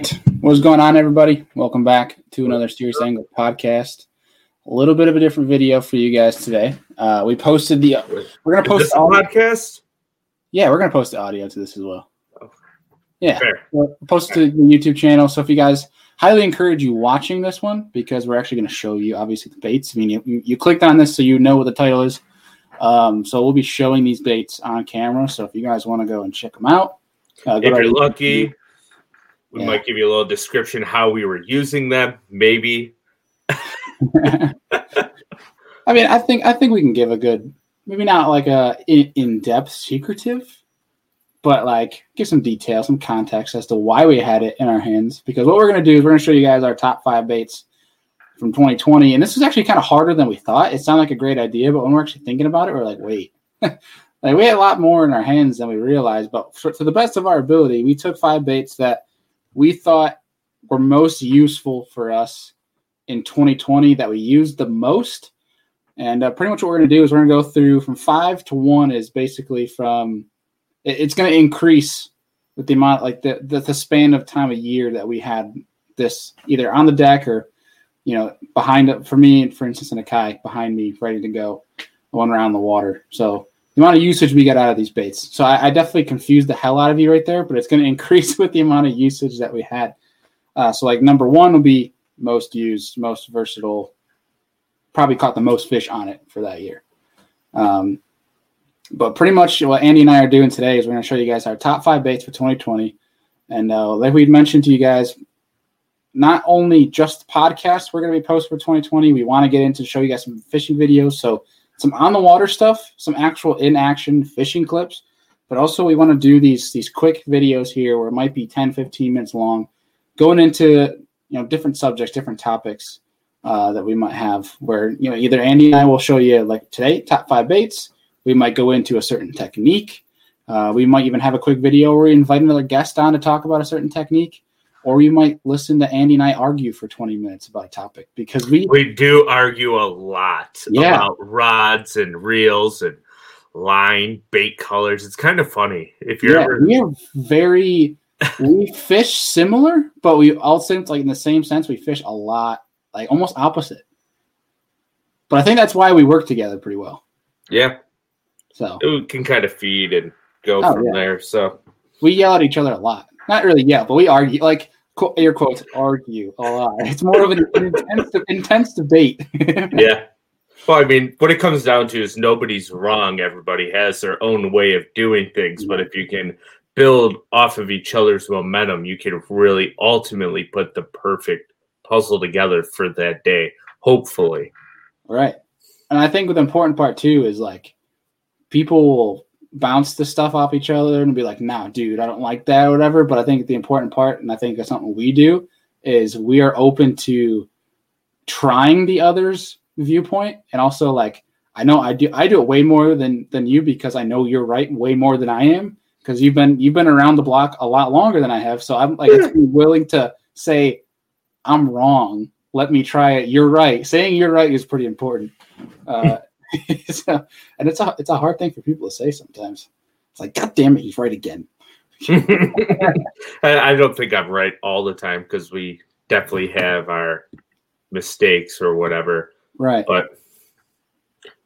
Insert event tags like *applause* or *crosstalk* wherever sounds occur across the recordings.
Right. What's going on, everybody? Welcome back to another Serious Angler podcast. A little bit of a different video for you guys today. Uh, we posted the. We're gonna post the podcast? Yeah, we're gonna post the audio to this as well. Yeah, Fair. we'll post to the YouTube channel. So if you guys highly encourage you watching this one because we're actually going to show you obviously the baits. I mean, you, you, you clicked on this so you know what the title is. Um, so we'll be showing these baits on camera. So if you guys want to go and check them out, uh, If you're lucky, we Yeah. might give you a little description how we were using them. Maybe. *laughs* I mean, I think I think we can give a good, maybe not like a in, in-depth secretive, but like give some detail, some context as to why we had it in our hands. Because what we're gonna do is we're gonna show you guys our top five baits from 2020, and this is actually kind of harder than we thought. It sounded like a great idea, but when we're actually thinking about it, we're like, wait. *laughs* Like we had a lot more in our hands than we realized, but for, to the best of our ability, we took five baits that we thought were most useful for us in 2020 that we used the most. And uh, pretty much what we're going to do is we're going to go through from five to one is basically from it- it's going to increase with the amount like the, the the span of time of year that we had this either on the deck or you know behind for me for instance in a kayak behind me ready to go one around the water. So the amount of usage we get out of these baits. So I, I definitely confused the hell out of you right there, but it's going *laughs* to increase with the amount of usage that we had. Uh, so like number one will be most used, most versatile, probably caught the most fish on it for that year. Um, but pretty much what Andy and I are doing today is we're going to show you guys our top five baits for 2020. And uh, like we mentioned to you guys, not only just the podcast we're going to be posting for 2020, we want to get into show you guys some fishing videos. So some on the water stuff, some actual in action fishing clips, but also we want to do these these quick videos here where it might be 10, 15 minutes long, going into you know different subjects, different topics uh, that we might have. Where you know either Andy and I will show you like today top five baits. We might go into a certain technique. Uh, we might even have a quick video where we invite another guest on to talk about a certain technique, or you might listen to Andy and I argue for 20 minutes about a topic because we We do argue a lot Yeah. about rods and reels and line, bait colors. It's kind of funny. If you're yeah, ever we are very we fish similar, but we also like in the same sense we fish a lot like almost opposite. But I think that's why we work together pretty well. Yeah, So we can kind of feed and go Oh, from yeah. there. So we yell at each other a lot. Not really yell, but we argue like air quotes argue a lot. *laughs* It's more of an intense intense debate. *laughs* yeah. Well, I mean, what it comes down to is nobody's wrong. Everybody has their own way of doing things. But if you can build off of each other's momentum, you can really ultimately put the perfect puzzle together for that day. Hopefully. Right. And I think the important part too is like people will bounce the stuff off each other and be like, nah, dude, I don't like that or whatever. But I think the important part, and I think that's something we do, is we are open to trying the other's viewpoint and also like I know I do I do it way more than than you because I know you're right way more than I am because you've been you've been around the block a lot longer than I have. So I'm like willing to say I'm wrong. Let me try it. You're right. Saying you're right is pretty important. Uh, *laughs* so, and it's a it's a hard thing for people to say sometimes. It's like, God damn it, he's right again. *laughs* I don't think I'm right all the time because we definitely have our mistakes or whatever. Right. But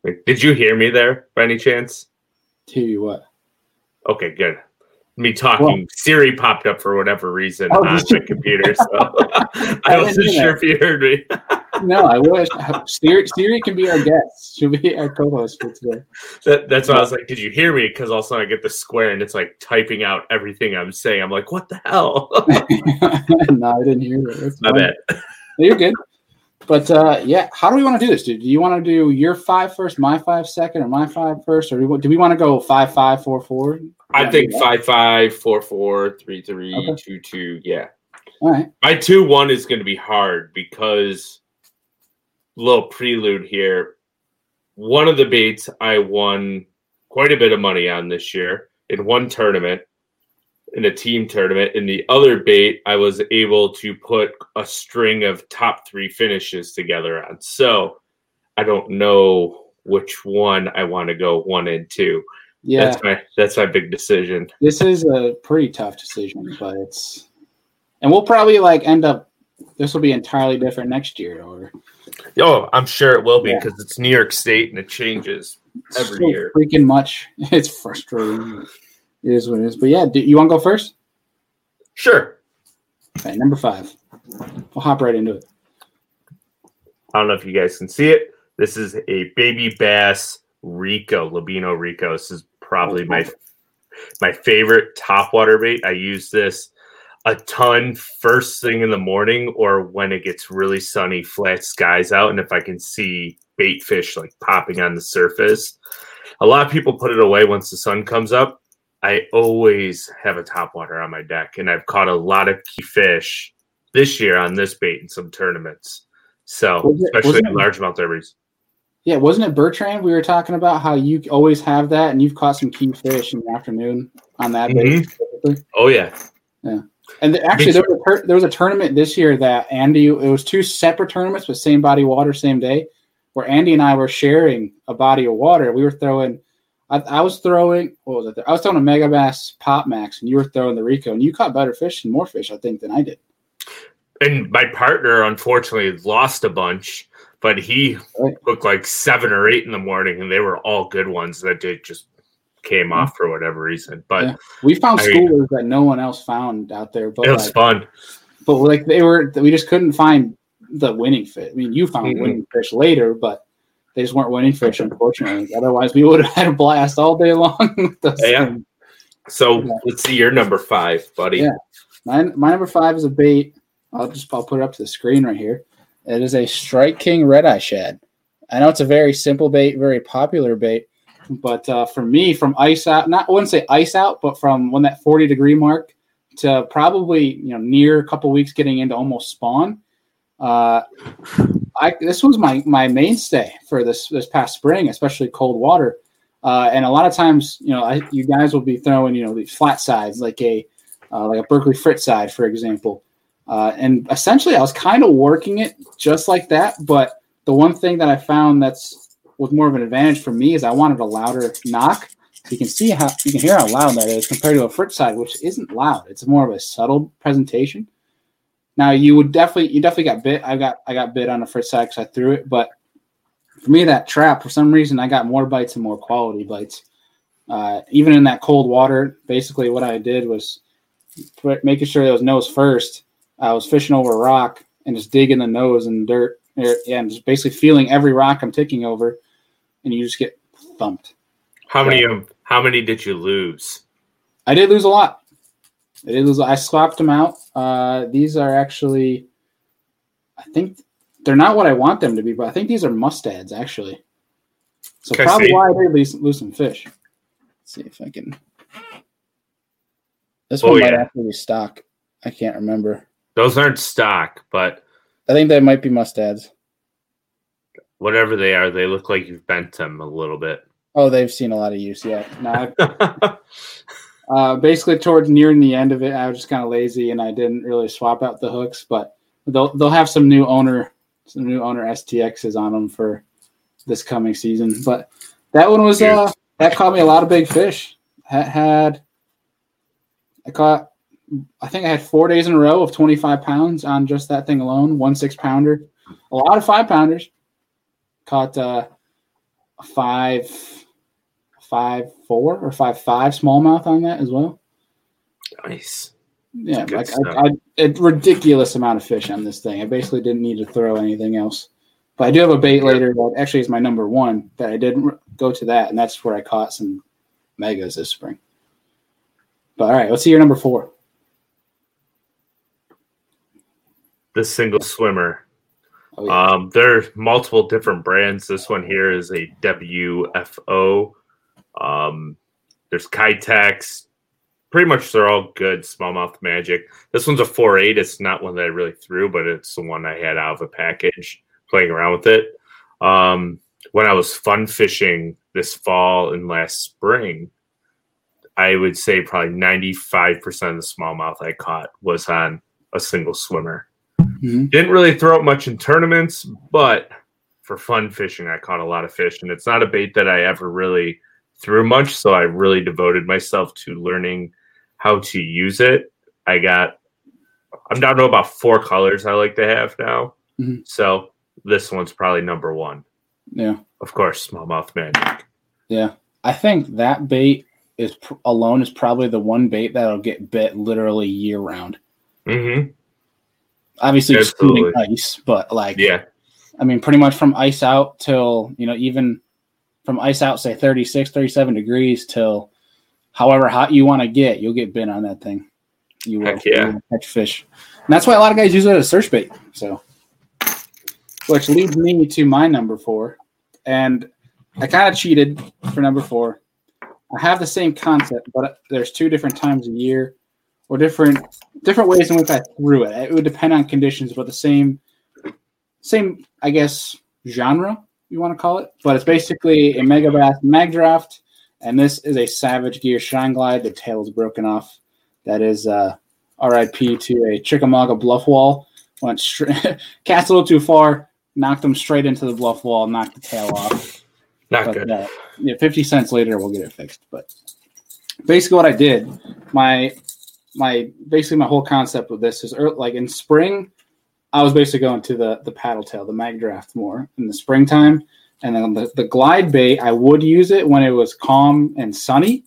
like, did you hear me there by any chance? Tell you what. Okay, good. Me talking, Siri popped up for whatever reason Oh, on *laughs* the computer, so I I wasn't sure if you heard me. No, I wish Siri, Siri can be our guest. She'll be our co-host for today. That, that's why I was like, "Did you hear me?" Because all of a sudden I get the square and it's like typing out everything I'm saying. I'm like, "What the hell?" *laughs* no, I didn't hear that. That's My bad. No, You're good. But uh, yeah, how do we want to do this, dude? Do you want to do your five first, my five second, or my five first, or do we, do we want to go five five four four? I think five five four four three three Okay. two two. Yeah, All right. my two one is going to be hard because little prelude here. One of the baits I won quite a bit of money on this year in one tournament, in a team tournament. In the other bait, I was able to put a string of top three finishes together on. So I don't know which one I want to go one and two. Yeah, That's my that's my big decision. this is a pretty tough decision, but it's and we'll probably like end up. This will be entirely different next year, or Oh, I'm sure it will be Yeah. because it's New York State and it changes every so year. freaking much. *laughs* It's frustrating. It is what it is. But yeah, do you want to go first? Sure. Okay, number five. We'll hop right into it. I don't know if you guys can see it. This is a baby bass Rico, Lobina Rico. This is probably my my favorite topwater bait. I use this a ton first thing in the morning or when it gets really sunny, flat skies out, and if I can see bait fish like popping on the surface. A lot of people put it away once the sun comes up. I always have a topwater on my deck, and I've caught a lot of key fish this year on this bait in some tournaments. So, it- especially in it- largemouth derbies. Yeah, wasn't it Bertrand? We were talking about how you always have that, and you've caught some key fish in the afternoon on that bait. Mhm. specifically. Oh yeah, yeah, And the- actually, there was, a tur- there was a tournament this year that Andy. It was two separate tournaments, but same body of water, same day, where Andy and I were sharing a body of water. We were throwing. I, I was throwing. What was it? I was throwing a Mega Bass Pop Max, and you were throwing the Rico, and you caught better fish and more fish, I think, than I did. and my partner unfortunately lost a bunch, but he Right. hooked like seven or eight in the morning, and they were all good ones that did just came off for whatever reason. But Yeah. We found I mean- schoolers that no one else found out there, but it was like, fun. but like they were, we just couldn't find the winning fish. I mean, you found Mhm. winning fish later, but they just weren't winning fish, unfortunately. Otherwise, we would have had a blast all day long. *laughs* with those Yeah. things. So Yeah. let's see your number five, buddy. Yeah. My, my number five is a bait. I'll just I'll put it up to the screen right here. It is a Strike King Red Eye Shad. I know it's a very simple bait, very popular bait, but uh, for me, from ice out, not I wouldn't say ice out, but from when that forty degree mark to probably you know near a couple weeks getting into almost spawn. Uh, I this was my my mainstay for this this past spring, especially cold water. Uh, and a lot of times, you know, I, you guys will be throwing, you know, these flat sides like a uh, like a Berkley Frittside, for example. Uh, and essentially, I was kind of working it just like that. But the one thing that I found that's was more of an advantage for me is I wanted a louder knock. So you can see how you can hear how loud that is compared to a Frittside, which isn't loud. It's more of a subtle presentation. Now you would definitely you definitely got bit. I got I got bit on a Frittside because I threw it, but for me that trap for some reason I got more bites and more quality bites. Uh, even in that cold water, basically what I did was making sure it was nose first. I was fishing over a rock and just digging the nose and dirt, er, and just basically feeling every rock I'm ticking over, and you just get thumped. How many of how many did you lose? I did lose a lot. I did lose. I swapped them out. Uh, these are actually, I think they're not what I want them to be, but I think these are mustads actually. So Can probably see? why I did lose, lose some fish. Let's see if I can. This Oh, one might yeah. actually be stock. I can't remember. Those aren't stock, but I think they might be mustads. Whatever they are, they look like you've bent them a little bit. Oh, they've seen a lot of use. Yeah. No, *laughs* uh, basically towards nearing the end of it, I was just kind of lazy and I didn't really swap out the hooks. But they'll they'll have some new owner some new owner STXs on them for this coming season. But that one was uh that caught me a lot of big fish. Ha- had I caught I think I had four days in a row of twenty five pounds on just that thing alone. One six pounder, a lot of five pounders. Caught uh, a five five four or five five smallmouth on that as well. nice. Yeah, like. I, I, a ridiculous amount of fish on this thing. I basically didn't need to throw anything else. But I do have a bait later that actually is my number one that I did r- go to that, and that's where I caught some megas this spring. But all right, let's see your number four. The single swimmer. Oh, yeah. Um, there are multiple different brands. This one here is a WFO. Um, there's Keitech. Pretty much they're all good smallmouth magic. This one's a 4.8. It's not one that I really threw, but it's the one I had out of a package playing around with it. Um, when I was fun fishing this fall and last spring, I would say probably 95% of the smallmouth I caught was on a single swimmer. Mhm. Didn't really throw it much in tournaments, but for fun fishing, I caught a lot of fish. And it's not a bait that I ever really threw much. So I really devoted myself to learning how to use it. I got I'm down to about four colors I like to have now. Mhm. So this one's probably number one. Yeah. Of course, smallmouth magic. Yeah. I think that bait is pr- alone is probably the one bait that'll get bit literally year round. Mm-hmm. Obviously, excluding ice, but like, Yeah. I mean, pretty much from ice out till, you know, even from ice out, say 36, 37 degrees till however hot you want to get, you'll get bit on that thing. You will, yeah. you will catch fish. And that's why a lot of guys use it as a search bait. So, which leads me to my number four. And I kind of cheated for number four. I have the same concept, but there's two different times a year or different different ways in which I threw it. It would depend on conditions, but the same same, I guess, genre you want to call it. But it's basically a Mega Bass Mag Draft, and this is a Savage Gear Shine Glide. The tail is broken off. That is uh, RIP to a Chickamauga bluff wall. Went straight, *laughs* cast a little too far, knocked them straight into the bluff wall, knocked the tail off. Not But good. uh, yeah, fifty cents later, we'll get it fixed. But basically, what I did, my my basically my whole concept with this is ear- like in spring, I was basically going to the the paddle tail, the mag draft more in the springtime, and then the, the glide bait. I would use it when it was calm and sunny,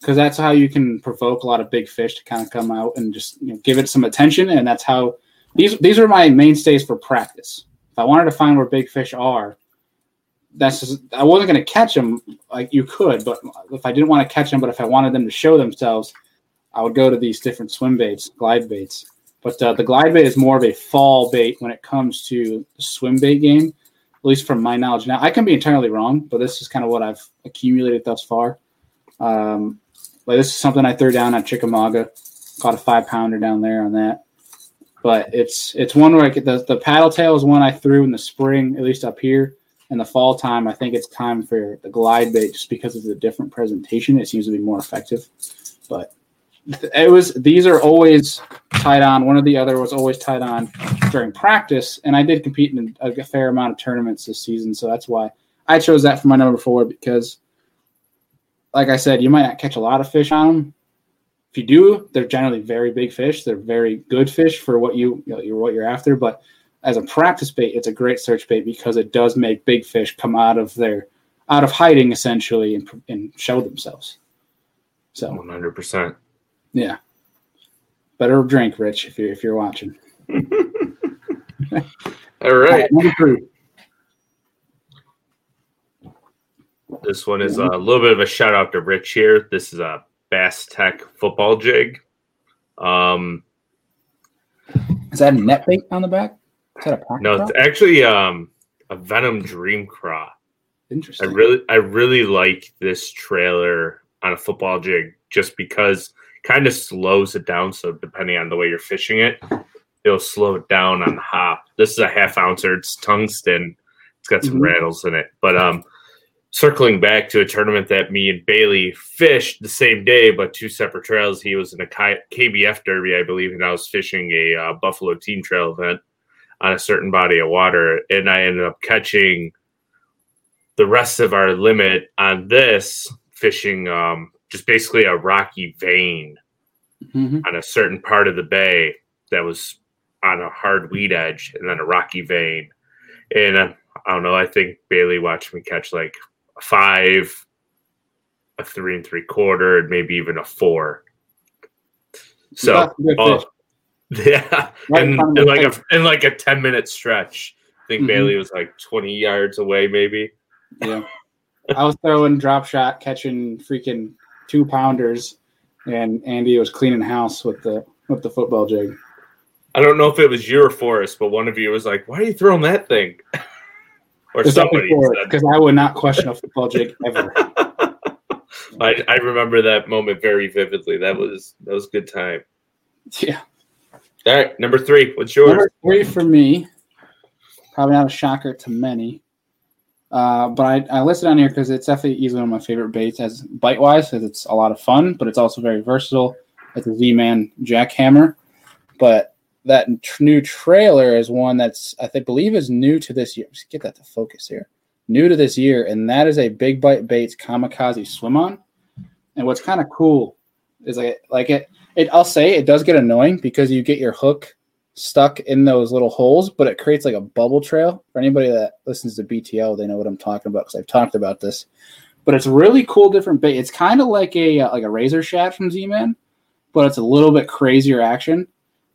because that's how you can provoke a lot of big fish to kind of come out and just you know, give it some attention, and that's how these these are my mainstays for practice. If I wanted to find where big fish are, that's just, I wasn't going to catch them like you could, but if I didn't want to catch them, but if I wanted them to show themselves, I would go to these different swim baits, glide baits. But uh, the glide bait is more of a fall bait when it comes to swim bait game, at least from my knowledge. Now I can be entirely wrong, but this is kind of what I've accumulated thus far. Um, like this is something I threw down at Chickamauga, caught a five pounder down there on that. But it's it's one where I get the the paddle tail is one I threw in the spring, at least up here in the fall time, I think it's time for the glide bait just because of the different presentation. It seems to be more effective. But it was these are always tied on. One or the other was always tied on during practice, and I did compete in a, a fair amount of tournaments this season, so that's why I chose that for my number four because, like I said, you might not catch a lot of fish on them. If you do, they're generally very big fish. They're very good fish for what you, you know, you're what you're after, but as a practice bait, it's a great search bait because it does make big fish come out of their out of hiding essentially and, and show themselves. So One hundred percent. Yeah, better drink, Rich, if you're if you're watching. All *laughs* All right. right. This one is a little bit of a shout out to Rich here. This is a Bass Tech football jig. Um, Is that a net bait on the back? Is that a pocket no, prop? it's actually um, a Venom Dream Craw. Interesting. I really, I really like this trailer on a football jig just because kind of slows it down. So depending on the way you're fishing it, it'll slow it down on the hop. This is a half ouncer. It's tungsten. It's got some Mhm. rattles in it. But um, circling back to a tournament that me and Bailey fished the same day, but two separate trails. He was in a KBF derby, I believe, and I was fishing a uh, Buffalo Team Trail event on a certain body of water, and I ended up catching the rest of our limit on this fishing um, just basically a rocky vein Mhm. on a certain part of the bay that was on a hard weed edge and then a rocky vein. And uh, I don't know, I think Bailey watched me catch like a five, a three and three quarter, and maybe even a four. So, That's a good fish. *laughs* yeah, Right and, and like face. a in like a ten minute stretch. I think Mhm. Bailey was like twenty yards away, maybe. Yeah. I was throwing drop shot, catching freaking two pounders, and Andy was cleaning house with the with the football jig. I don't know if it was you or Forrest, but one of you was like, "Why are you throwing that thing?" *laughs* or There's somebody for it said. because I would not question a football jig ever. *laughs* I, I remember that moment very vividly. That was that was a good time. Yeah. All right, number three. What's yours? Number three for me, probably not a shocker to many, uh, but I, I listed on here because it's definitely easily one of my favorite baits as bite wise, because it's a lot of fun, but it's also very versatile. It's a Z Man jackhammer, but that tr- new trailer is one that's I think believe is new to this year. Just get that to focus here. New to this year, and that is a big bite baits kamikaze swim on. And what's kind of cool is like like it it I'll say it does get annoying because you get your hook stuck in those little holes, but it creates like a bubble trail. For anybody that listens to BTL, they know what I'm talking about because I've talked about this. But it's really cool, different bait. It's kind of like a uh, like a razor shad from Z-Man, but it's a little bit crazier action.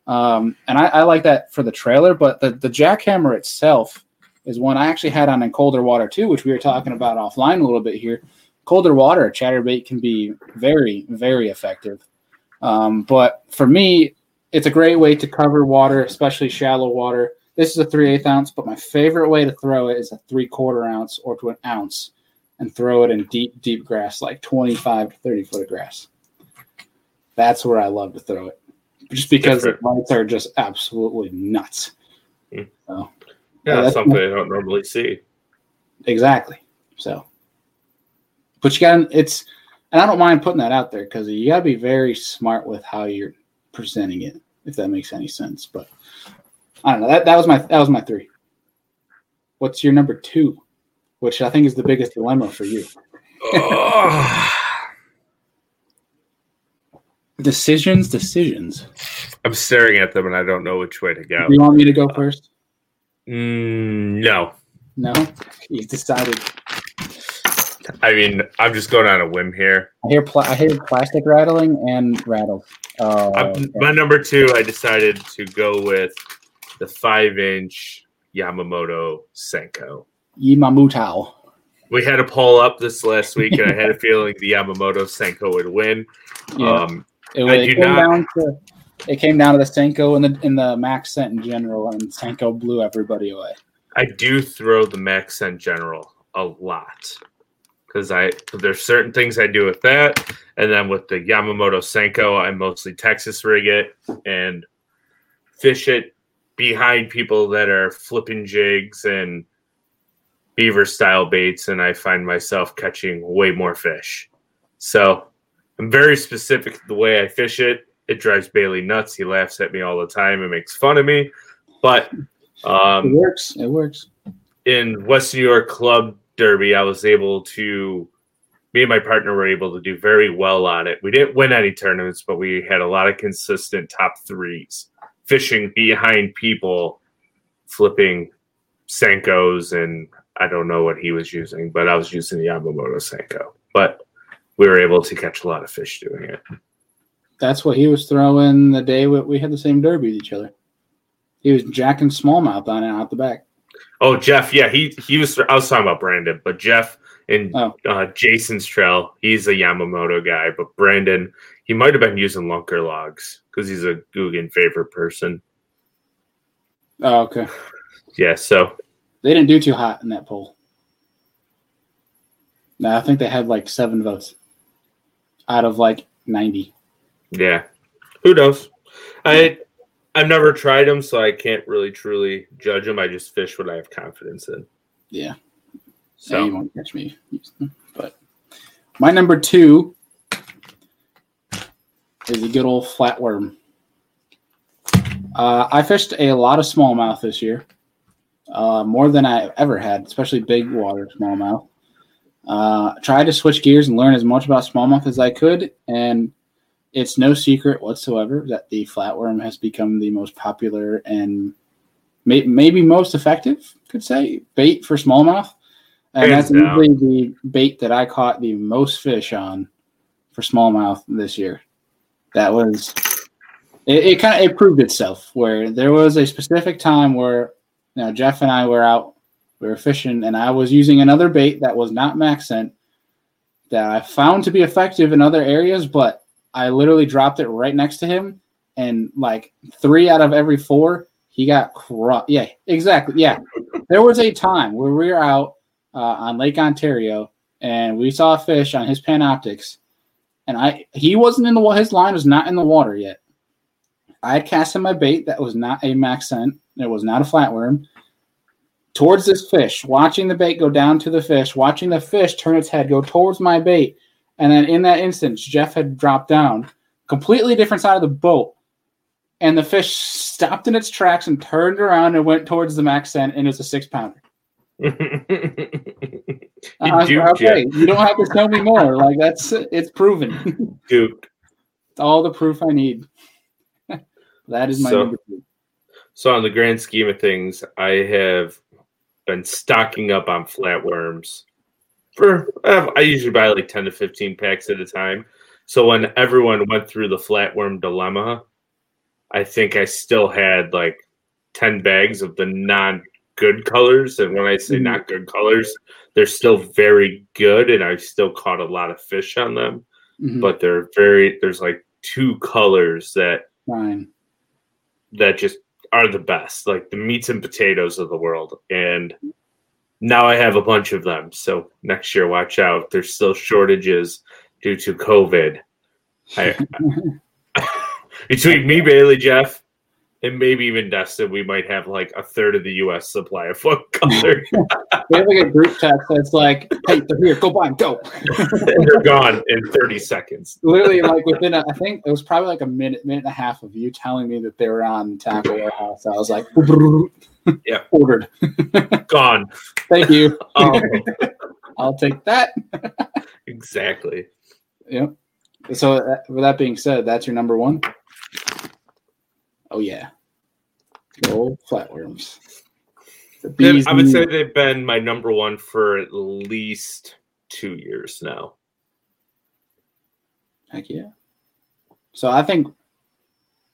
Um, and I, I like that for the trailer. But the the jackhammer itself is one I actually had on in colder water too, which we were talking about offline a little bit here. Colder water, chatterbait can be very, very effective. Um, but for me, it's a great way to cover water, especially shallow water. This is a three eighth ounce, but my favorite way to throw it is a three quarter ounce or to an ounce and throw it in deep, deep grass, like 25 to 30 foot of grass. That's where I love to throw it. Just because Different. the lights are just absolutely nuts. Mm. So, yeah, that's something I don't normally see. Exactly. So, but you got it's, and I don't mind putting that out there because you got to be very smart with how you're presenting it, if that makes any sense. But I don't know. That that was my that was my three. What's your number two? Which I think is the biggest dilemma for you. *sighs* decisions, decisions. I'm staring at them and I don't know which way to go. Do you want me to go first? Mm, no. No, he's decided. I mean, I'm just going on a whim here. I hear pl- I hear plastic rattling and rattle. Uh, my number two, I decided to go with the five inch Yamamoto Senko. Yamamoto. We had a poll up this last week, and I had a *laughs* feeling the Yamamoto Senko would win. Yeah. Um, it, it came not, down to it came down to the Senko and the in the Max Scent in general, and Senko blew everybody away. I do throw the Max Scent General a lot because I there's certain things I do with that, and then with the Yamamoto Senko, I mostly Texas rig it and fish it behind people that are flipping jigs and beaver style baits, and I find myself catching way more fish. So I'm very specific the way I fish it. It drives Bailey nuts. He laughs at me all the time and makes fun of me, but um, it works. It works. In West New York Club Derby, I was able to. Me and my partner were able to do very well on it. We didn't win any tournaments, but we had a lot of consistent top threes, fishing behind people, flipping Senkos, and I don't know what he was using, but I was using the Yamamoto Senko. But we were able to catch a lot of fish doing it. That's what he was throwing the day we had the same derby with each other. He was jacking smallmouth on it out the back. Oh, Jeff, yeah, he he was. I was talking about Brandon, but Jeff and oh. uh, Jason's trail, he's a Yamamoto guy, but Brandon, he might have been using lunker logs because he's a Googan favorite person. Oh, okay. Yeah, so they didn't do too hot in that poll. No, I think they had like seven votes out of like ninety. Yeah, who knows? I I've never tried them, so I can't really truly judge them. I just fish what I have confidence in. Yeah. So yeah, you won't catch me. But my number two is a good old flatworm. Uh, I fished a lot of smallmouth this year, uh, more than I ever had, especially big water smallmouth. Uh, tried to switch gears and learn as much about smallmouth as I could, and it's no secret whatsoever that the flatworm has become the most popular and may, maybe most effective, could say, bait for smallmouth. And Hands that's down. usually the bait that I caught the most fish on for smallmouth this year. That was it, it kind of it proved itself where there was a specific time where you know Jeff and I were out, we were fishing, and I was using another bait that was not Max Scent that I found to be effective in other areas, but I literally dropped it right next to him, and like three out of every four, he got crushed. Yeah, exactly. Yeah, there was a time where we were out uh, on Lake Ontario, and we saw a fish on his Panoptix, and I he wasn't in the his line was not in the water yet. I had cast him my bait that was not a max scent. It was not a flatworm. Towards this fish, watching the bait go down to the fish, watching the fish turn its head, go towards my bait, and then in that instance, Jeff had dropped down, completely different side of the boat. And the fish stopped in its tracks and turned around and went towards the max scent, and it's a six pounder. uh, okay, you don't have to tell me more. Like that's it's proven. *laughs* Dude, all the proof I need. *laughs* that is my so, number two. So, on the grand scheme of things, I have been stocking up on flatworms. For I usually buy like ten to fifteen packs at a time. So when everyone went through the flatworm dilemma, I think I still had like ten bags of the non good colors. And when I say Mhm. not good colors, they're still very good, and I still caught a lot of fish on them. Mhm. But they're very there's like two colors that Fine. that just are the best, like the meats and potatoes of the world. And now I have a bunch of them. So next year, watch out. There's still shortages due to COVID. I, *laughs* between me, Bailey, Jeff, and maybe even Dustin, we might have like a third of the U.S. supply of *laughs* foot color. *laughs* We have like a group text that's like, "Hey, they're here. Go buy them. Go." and they're gone in 30 seconds. Literally, like within, a, I think it was probably like a minute, minute and a half of you telling me that they were on Tackle Warehouse. I was like, *laughs* Yeah. ordered. Gone. Thank you. Um, *laughs* I'll take that." exactly. Yep. So, uh, with that being said, that's your number one. Oh yeah, go flatworms. I would say they've been my number one for at least two years now. Heck yeah. So I think,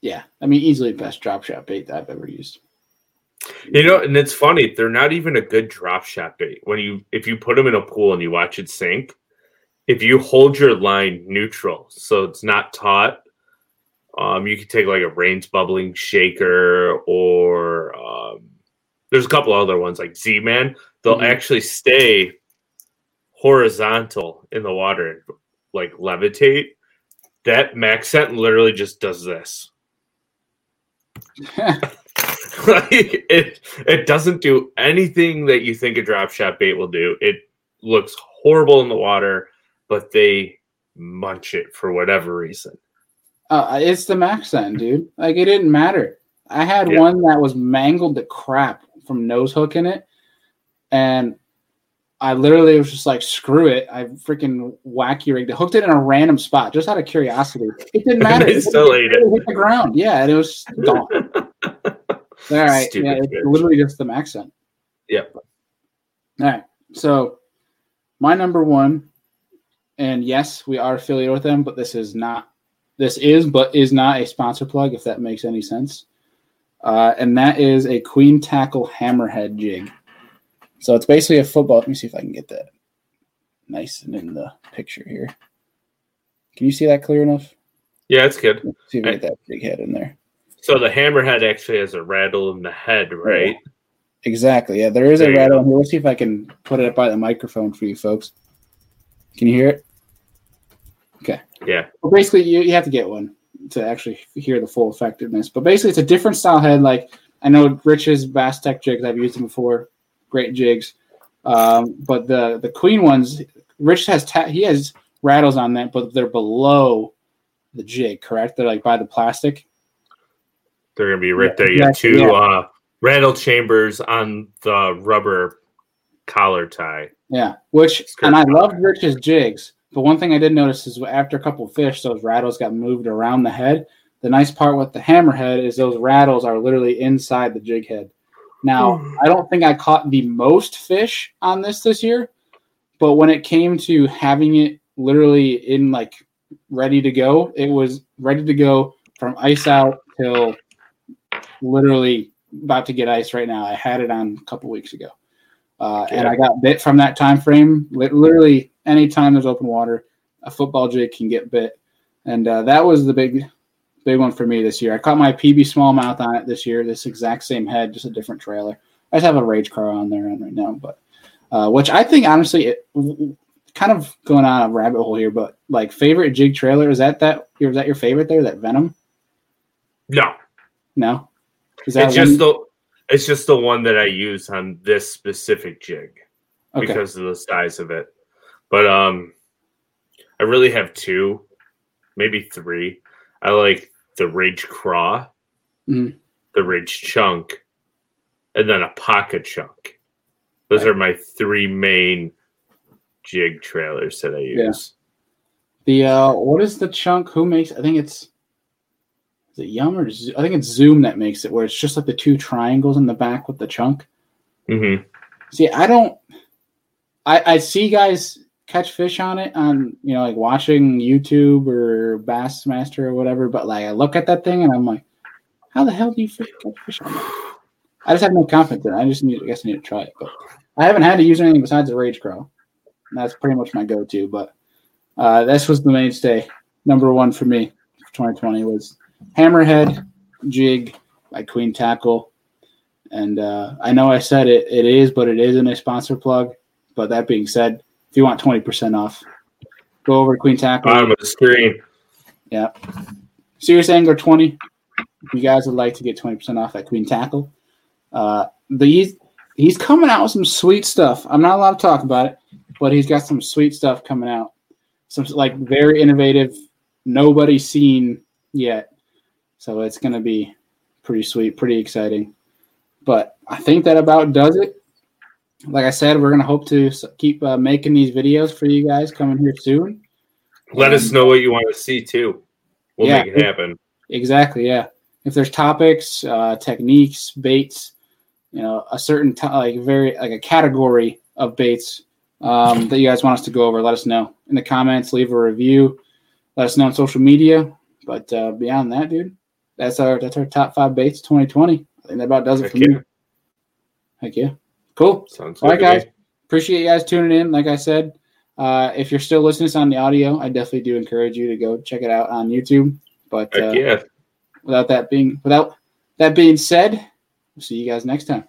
yeah, I mean, easily the best drop shot bait that I've ever used. You know, and it's funny, they're not even a good drop shot bait. When you if you put them in a pool and you watch it sink, if you hold your line neutral, so it's not taut, um, you could take like a Reins bubbling shaker or um, there's a couple other ones like Z Man. They'll Mhm. actually stay horizontal in the water and like levitate. That max scent literally just does this. *laughs* *laughs* like it it doesn't do anything that you think a drop shot bait will do. It looks horrible in the water, but they munch it for whatever reason. uh, it's the max then, dude. Like it didn't matter. I had Yeah. one that was mangled to crap from nose hook in it, and I literally was just like, screw it. I freaking wacky rigged it, hooked it in a random spot just out of curiosity. It didn't *laughs* matter. they still ate it. hit the ground. Yeah, and it was *laughs* gone. All right. Stupid yeah, it's bitch. literally just the accent. Yep. All right. So my number one, and yes, we are affiliated with them, but this is not this is but is not a sponsor plug, if that makes any sense. Uh, and that is a queen tackle hammerhead jig. So it's basically a football. Let me see if I can get that nice and in the picture here. Can you see that clear enough? Yeah, it's good. Let's see if I get that big head in there. So the hammerhead actually has a rattle in the head, right? Exactly. Yeah, there is There a rattle here. Let's see if I can put it up by the microphone for you folks. Can you hear it? Okay. Yeah. Well, basically, you, you have to get one to actually hear the full effectiveness. But basically, it's a different style head. Like I know Rich's Bass Tech jigs, I've used them before. Great jigs. Um, but the the Queen ones, Rich has ta- he has rattles on that, but they're below the jig. Correct? They're like by the plastic. They're gonna be right Yeah, there. You have two yeah. uh, rattle chambers on the rubber collar tie. Yeah, which and I love Rich's jigs. But one thing I did notice is after a couple of fish, those rattles got moved around the head. The nice part with the hammerhead is those rattles are literally inside the jig head. Now, I don't think I caught the most fish on this this year, but when it came to having it literally in like ready to go, it was ready to go from ice out till literally about to get ice right now. I had it on a couple weeks ago. Uh, and I got bit from that time frame. Literally, anytime there's open water, a football jig can get bit, and uh, that was the big, big one for me this year. I caught my PB smallmouth on it this year. This exact same head, just a different trailer. I just have a Rage Craw on there right now, but uh, which I think honestly, it, kind of going on a rabbit hole here, but like favorite jig trailer is that that is that your favorite there? That Venom? No, No, is that it's just the it's just the one that I use on this specific jig okay? because of the size of it. But um, I really have two, maybe three. I like the Ridge Craw, Mhm. the Ridge Chunk, and then a Pocket Chunk. Those Right. are my three main jig trailers that I Yeah. use. The uh, what is the chunk? Who makes? I think it's Is it Yum or Zo- I think it's Zoom that makes it where it's just like the two triangles in the back with the chunk. Mm-hmm. See, I don't. I I see guys catch fish on it on you know like watching YouTube or Bassmaster or whatever, but like I look at that thing and I'm like, how the hell do you fish, catch fish on? I just have no confidence in it. I just need, I guess, I need to try it, but I haven't had to use anything besides the Rage Craw. That's pretty much my go-to. But uh, this was the mainstay. Number one for me for 2020 was Hammerhead Jig by Queen Tackle. And uh, I know I said it, it is, but it isn't a sponsor plug. But that being said, if you want 20% off, go over to Queen Tackle. Bottom of the screen. Yeah. Serious Angler 20. If you guys would like to get 20% off at Queen Tackle. Uh, the, he's, he's coming out with some sweet stuff. I'm not allowed to talk about it, but he's got some sweet stuff coming out. Some like very innovative, nobody's seen yet. So it's going to be pretty sweet, pretty exciting. But I think that about does it. Like I said, we're going to hope to keep uh, making these videos for you guys coming here soon. Let us know what you want to see too. We'll Yeah. make it happen. Exactly. Yeah. If there's topics, uh, techniques, baits, you know, a certain t- like very like a category of baits um, that you guys want us to go over, let us know in the comments. Leave a review. Let us know on social media. But uh, beyond that, dude, that's our that's our top five baits 2020. I think that about does it Heck for me. yeah. Heck yeah. Cool. Sounds All right, guys. me. Appreciate you guys tuning in. Like I said, uh, if you're still listening to this on the audio, I definitely do encourage you to go check it out on YouTube. But uh, yeah. without that being without that being said, we'll see you guys next time.